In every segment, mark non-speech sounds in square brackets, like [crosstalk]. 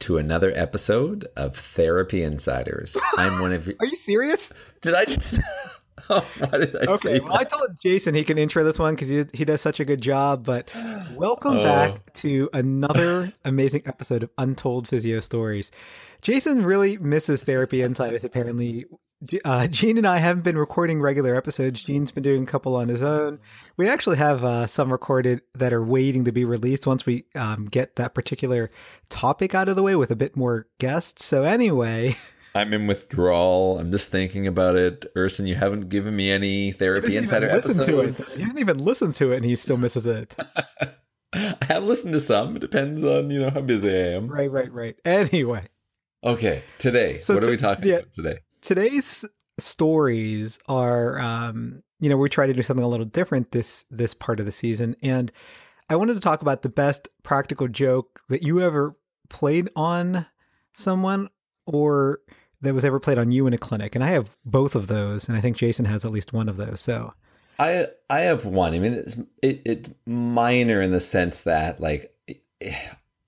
to another episode of Therapy Insiders. I'm one of you. Are you serious? Did I just? [laughs] Oh, why did I okay, well, I told Jason he can intro this one because he, he does such a good job. But [gasps] welcome Oh. back to another amazing episode of Untold Physio Stories. Jason really misses Therapy Insiders, apparently. Uh, [laughs] Gene and I haven't been recording regular episodes. Gene's been doing a couple on his own. We actually have uh, some recorded that are waiting to be released once we um, get that particular topic out of the way with a bit more guests. So, anyway. [laughs] I'm in withdrawal. I'm just thinking about it. Erson, you haven't given me any Therapy Insider listen to it. episodes. He doesn't even listen to it, and he still misses it. [laughs] I have listened to some. It depends on you know how busy I am. Right, right, right. Anyway, Okay, today, So what are we talking yeah. about today? Today's stories are, um, you know, we try to do something a little different this this part of the season, and I wanted to talk about the best practical joke that you ever played on someone, or that was ever played on you in a clinic. And I have both of those, and I think Jason has at least one of those. So, I I have one. I mean, it's it, it's minor in the sense that like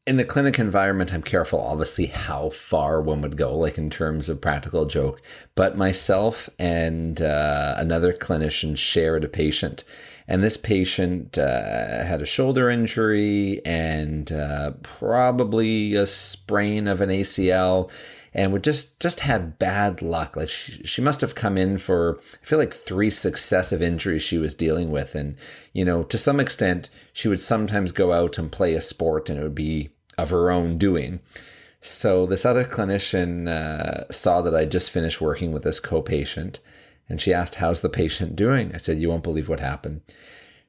in the clinic environment, I'm careful, obviously, how far one would go, like in terms of practical joke. But myself and uh, another clinician shared a patient, and this patient uh, had a shoulder injury and uh, probably a sprain of an ACL and would just just had bad luck. Like she, she must have come in for I feel like three successive injuries she was dealing with, and you know to some extent she would sometimes go out and play a sport, and it would be of her own doing. So this other clinician uh, saw that I just finished working with this co-patient, and she asked, "How's the patient doing?" I said, "You won't believe what happened."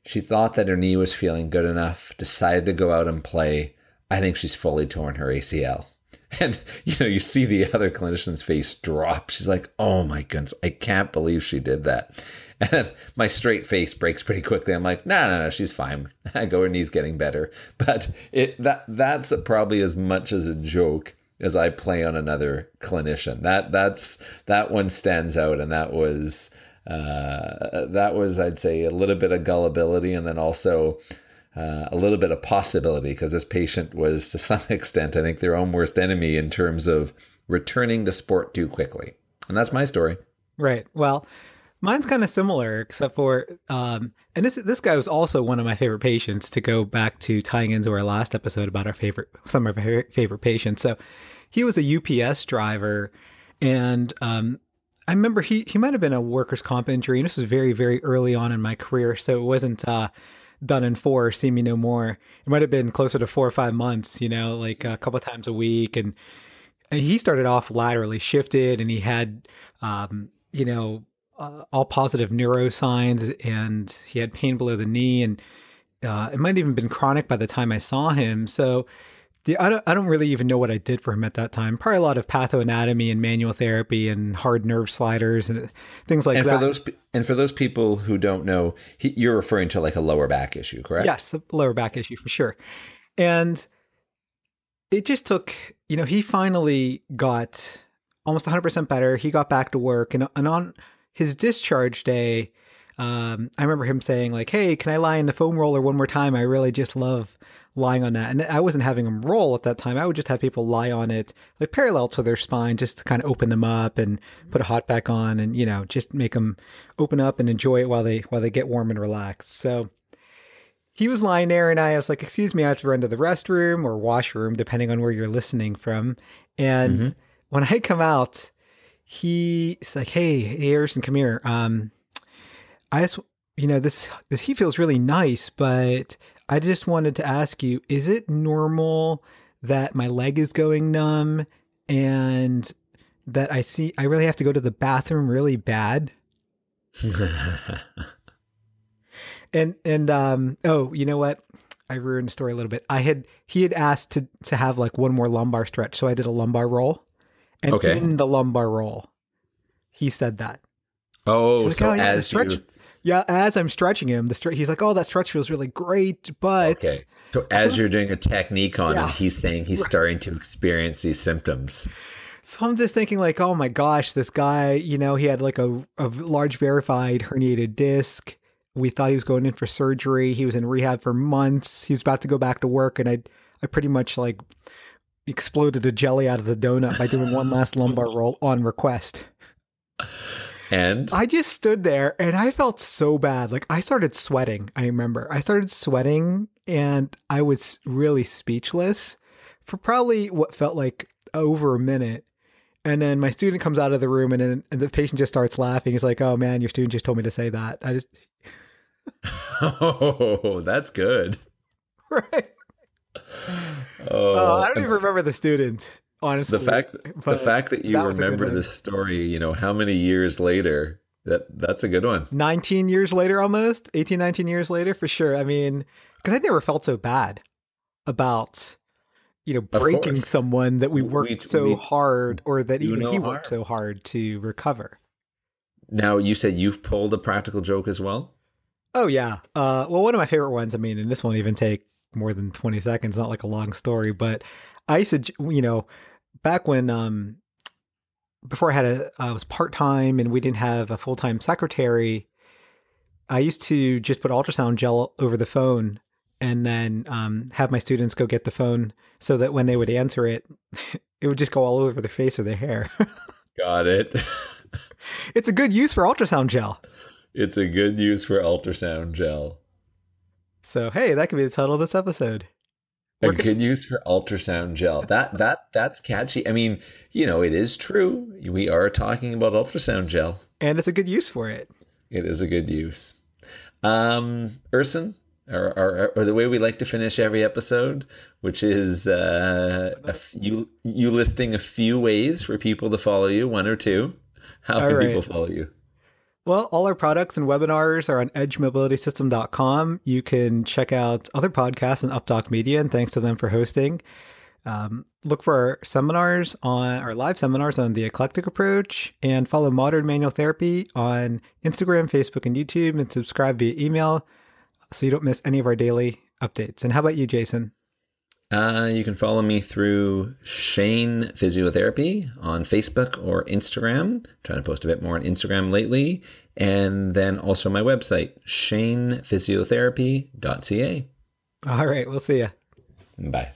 She thought that her knee was feeling good enough, decided to go out and play. I think she's fully torn her ACL. [laughs] And you know, you see the other clinician's face drop. She's like, "Oh my goodness, I can't believe she did that." And [laughs] my straight face breaks pretty quickly. I'm like, "No, no, no, she's fine. [laughs] I go, her knee's getting better." [laughs] But it that that's probably as much as a joke as I play on another clinician. That that's that one stands out, and that was uh, that was I'd say a little bit of gullibility, and then also uh, a little bit of possibility because this patient was to some extent, I think, their own worst enemy in terms of returning to sport too quickly. And that's my story. Right. Well, mine's kind of similar, except for, um, and this this guy was also one of my favorite patients. To go back to tying into our last episode about our favorite, some of our favorite- patients. So, he was a UPS driver, and um, I remember he he might have been a workers' comp injury. And this was very very early on in my career, so it wasn't. Uh, done in four, see me no more. It might have been closer to four or five months, you know, like a couple times a week. And and he started off laterally shifted and he had um, you know uh, all positive neuro signs and he had pain below the knee and uh, it might have even been chronic by the time I saw him so the, I, don't, I don't really even know what I did for him at that time probably a lot of pathoanatomy and manual therapy and hard nerve sliders and things like and that for those and for those people who don't know, he, you're referring to like a lower back issue, correct? Yes, a lower back issue for sure. And it just took, you know, he finally got almost 100% better. He got back to work. And, and on his discharge day, um, I remember him saying, like, hey, can I lie in the foam roller one more time? I really just love lying on that. And I wasn't having him roll at that time. I would just have people lie on it, like parallel to their spine, just to kind of open them up and put a hot pack on and, you know, just make them open up and enjoy it while they, while they get warm and relaxed. So, he was lying there and I was like, excuse me, I have to run to the restroom or washroom, depending on where you're listening from. And Mhm. when I come out, he's like, Hey, hey, Harrison, come here. Um, I just, you know, this, this, he feels really nice, but I just wanted to ask you, is it normal that my leg is going numb and that I see, I really have to go to the bathroom really bad? [laughs] And and um oh, you know what? I ruined the story a little bit. I had he had asked to to have like one more lumbar stretch, so I did a lumbar roll, And Okay. in the lumbar roll, he said that. Oh, like, so "Oh, yeah, as stretch- you Yeah, as I'm stretching him, the stre- he's like, "Oh, that stretch feels really great," but okay, so as you're doing a technique on Yeah. him, he's saying he's starting to experience these symptoms. So I'm just thinking, like, oh my gosh, this guy, you know, he had like a, a large verified herniated disc. We thought he was going in for surgery. He was in rehab for months. He was about to go back to work, and I, I pretty much like exploded a jelly out of the donut by doing one last lumbar [laughs] roll on request. And I just stood there and I felt so bad. Like I started sweating. I remember I started sweating and I was really speechless for probably what felt like over a minute. And then my student comes out of the room and then and the patient just starts laughing. He's like, "Oh man, your student just told me to say that." I just [laughs] oh, that's good. [laughs] right. Oh, Oh, I don't even remember the student. Honestly, the fact the fact that you that was a good remember the story, you know, how many years later? That that's a good one. 19 years later almost 18 19 years later for sure i mean because i never felt so bad about you know breaking someone that we We- worked so we hard or that even no he worked harm. so hard to recover Now you said you've pulled a practical joke as well. oh yeah uh well one of my favorite ones i mean and this won't even take more than 20 seconds not like a long story but i used to you know back when um before i had a i was part-time and we didn't have a full-time secretary i used to just put ultrasound gel over the phone and then um, have my students go get the phone so that when they would answer it [laughs] it would just go all over their face or their hair Got it. [laughs] it's a good use for ultrasound gel it's a good use for ultrasound gel. So hey that could be the title of this episode A We're g- good use for ultrasound gel. That that that's catchy. I mean, you know, it is true. We are talking about ultrasound gel. and it's a good use for it It is a good use. Um, Erson, or, or, or the way we like to finish every episode, which is uh, a few, you listing a few ways for people to follow you, one or two. How All can right. people follow you? Well, all our products and webinars are on edgemobilitysystem.com. You can check out other podcasts on UpDoc Media, and thanks to them for hosting. Um, look for our seminars on our live seminars on the eclectic approach, and follow Modern Manual Therapy on Instagram, Facebook, and YouTube, and subscribe via email so you don't miss any of our daily updates. And how about you, Jason? Uh, you can follow me through Shane Physiotherapy on Facebook or Instagram. trying to post a bit more on Instagram lately. And then also my website, shanephysiotherapy.ca. All right, we'll see you. Bye.